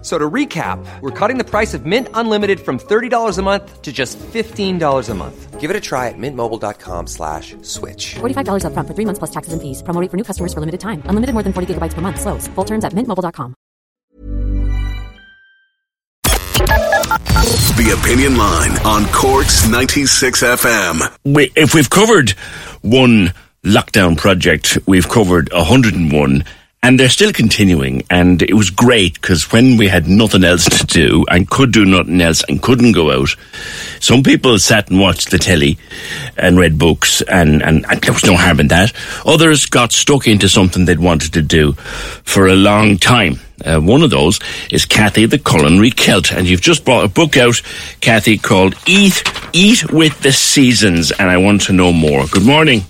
F- So to recap, we're cutting the price of Mint Unlimited from $30 a month to just $15 a month. Give it a try at mintmobile.com slash switch. $45 upfront for three months plus taxes and fees. Promo rate for new customers for limited time. Unlimited more than 40 gigabytes per month. Slows. Full terms at mintmobile.com. The Opinion Line on Corks 96 FM. we, if we've covered one lockdown project, we've covered 101 and they're still continuing and it was great because when we had nothing else to do and could do nothing else and couldn't go out some people sat and watched the telly and read books and, and, and there was no harm in that others got stuck into something they'd wanted to do for a long time uh, one of those is Kathy the Culinary Celt, and you've just brought a book out, Kathy, called "Eat Eat with the Seasons," and I want to know more. Good morning.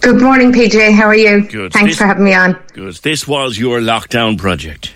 Good morning, PJ. How are you? Good. Thanks This- for having me on. Good. This was your lockdown project.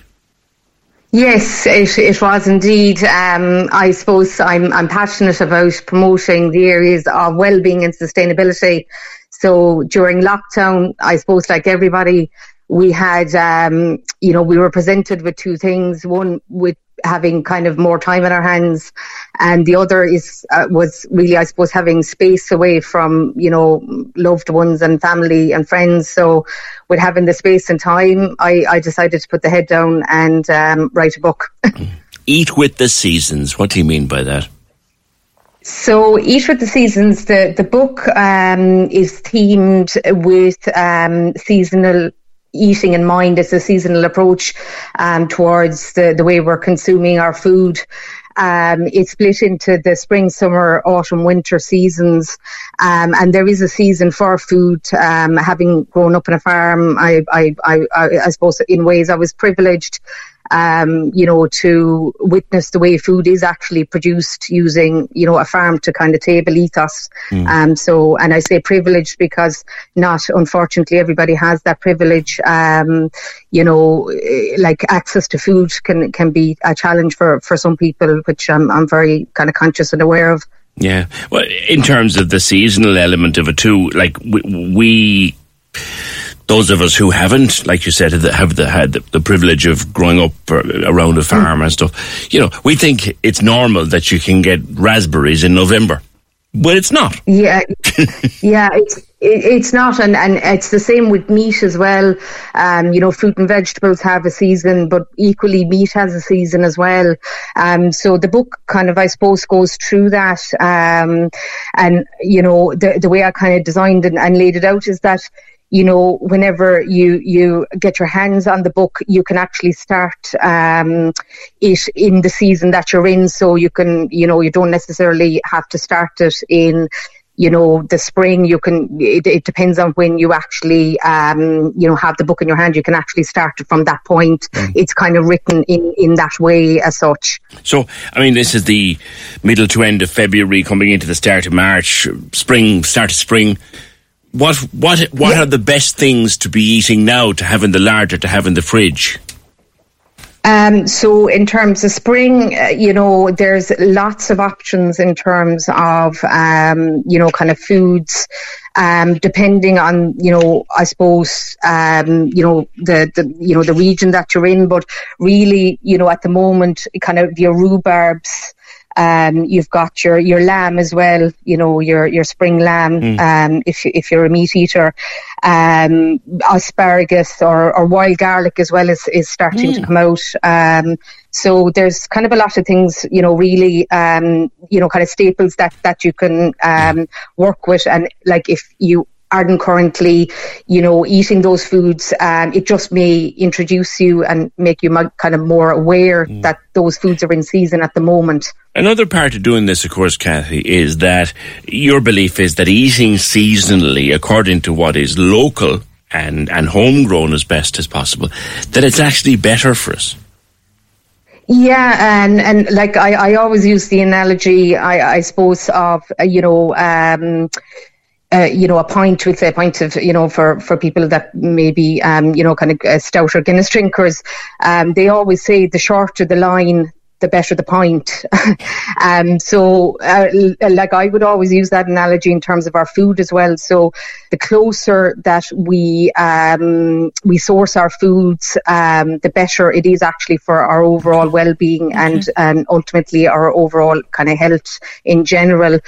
Yes, it, it was indeed. Um, I suppose I'm, I'm passionate about promoting the areas of well-being and sustainability. So during lockdown, I suppose like everybody, we had, um, you know, we were presented with two things. One with having kind of more time in our hands, and the other is uh, was really, I suppose, having space away from you know loved ones and family and friends. So with having the space and time, I, I decided to put the head down and um, write a book. Eat with the Seasons. What do you mean by that? So, Eat with the Seasons, the, the book um, is themed with um, seasonal eating in mind. It's a seasonal approach um, towards the, the way we're consuming our food. Um, it's split into the spring, summer, autumn, winter seasons, um, and there is a season for food. Um, having grown up on a farm, I, I, I, I suppose in ways I was privileged um, you know, to witness the way food is actually produced using, you know, a farm to kind of table ethos. Um, so, and I say privileged because not, unfortunately, everybody has that privilege. Um, you know, eh, like access to food can, can be a challenge for, for some people, which I'm, I'm very kind of conscious and aware of. Yeah. Well, in terms of the seasonal element of it too, like we, we those of us who haven't, like you said, have the, had the, the privilege of growing up around a farm and stuff, you know, we think it's normal that you can get raspberries in November. But it's not. Yeah, yeah, it's it, it's not, and and it's the same with meat as well. Um, you know, fruit and vegetables have a season, but equally meat has a season as well. Um, so the book kind of, I suppose, goes through that. Um, and you know, the the way I kind of designed and, and laid it out is that you know, whenever you you get your hands on the book, you can actually start um, it in the season that you're in. So you can, you know, you don't necessarily have to start it in, you know, the spring. You can. It, it depends on when you actually, um, you know, have the book in your hand. You can actually start it from that point. It's kind of written in in that way as such. So, I mean, this is the middle to end of February, coming into the start of March, spring, start of spring. What what what are the best things to be eating now to have in the larder to have in the fridge? Um, so in terms of spring, uh, you know, there's lots of options in terms of, um, you know, kind of foods, um, depending on, you know, I suppose, um, you know, the, the, you know, the region that you're in, but really, you know, at the moment, kind of your rhubarbs, um, you've got your, your lamb as well, you know, your, your spring lamb, um, if, you, if you're a meat eater, um, asparagus or, or wild garlic as well is, is starting to come out. Um, so there's kind of a lot of things, you know, really, um, you know, kind of staples that, that you can, um, work with. And like if you aren't currently, you know, eating those foods, um, it just may introduce you and make you kind of more aware mm. that those foods are in season at the moment. Another part of doing this, of course, Kathy, is that your belief is that eating seasonally according to what is local and, and homegrown as best as possible, that it's actually better for us. Yeah, and and like I, I always use the analogy, I, I suppose of uh, you know. Um, uh, you know, a pint with a pint of, you know, for, for people that maybe, um, you know, kind of uh, stouter Guinness drinkers, um, they always say the shorter the line, the better the point. um, so, uh, like I would always use that analogy in terms of our food as well. So, the closer that we um, we source our foods, um, the better it is actually for our overall well-being okay. and and ultimately our overall kind of health in general.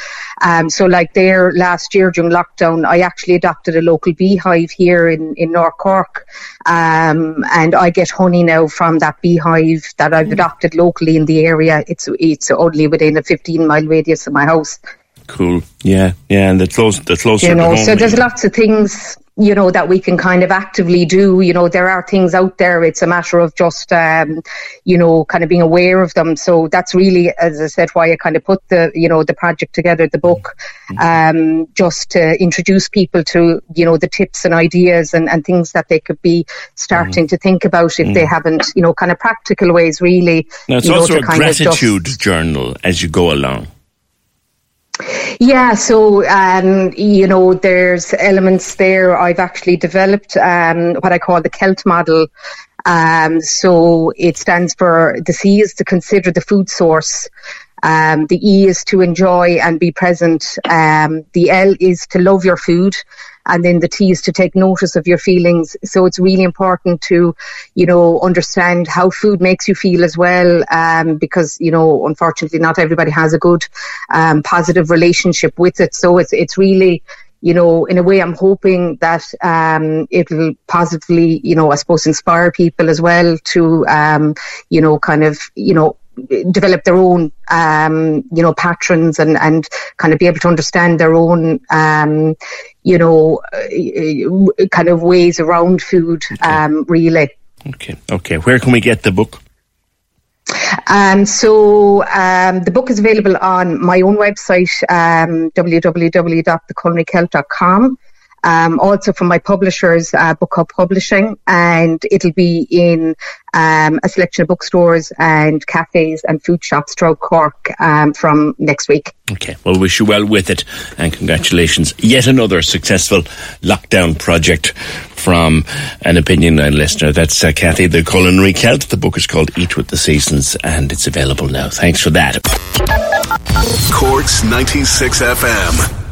Um, so, like there last year during lockdown, I actually adopted a local beehive here in in North Cork, um, and I get honey now from that beehive that I've mm. adopted locally the area. It's it's only within a 15 mile radius of my house. Cool. Yeah, yeah, and the close, the closer. You know, so there's lots of things you know that we can kind of actively do you know there are things out there it's a matter of just um, you know kind of being aware of them so that's really as i said why i kind of put the you know the project together the book mm-hmm. um, just to introduce people to you know the tips and ideas and, and things that they could be starting mm. to think about if mm. they haven't you know kind of practical ways really now it's also know, a gratitude journal as you go along yeah, so um, you know, there's elements there. I've actually developed um, what I call the Celt model. Um, so it stands for the C is to consider the food source. Um, the E is to enjoy and be present. Um, the L is to love your food and then the T is to take notice of your feelings. So it's really important to, you know, understand how food makes you feel as well, um, because you know, unfortunately, not everybody has a good, um, positive relationship with it. So it's it's really you know, in a way, I'm hoping that um, it'll positively, you know, I suppose, inspire people as well to, um, you know, kind of, you know, develop their own, um, you know, patterns and, and kind of be able to understand their own, um, you know, uh, kind of ways around food, okay. um, really. Okay, okay. Where can we get the book? Um, so um, the book is available on my own website, um, www.theculinarycelt.com um, also from my publishers, uh, Book Hub Publishing, and it'll be in um, a selection of bookstores and cafes and food shops throughout Cork um, from next week. Okay, well, wish you well with it, and congratulations. Yet another successful lockdown project from an Opinion Line listener. That's uh, Kathy, the culinary Celt. The book is called Eat with the Seasons, and it's available now. Thanks for that. Cork's 96 FM.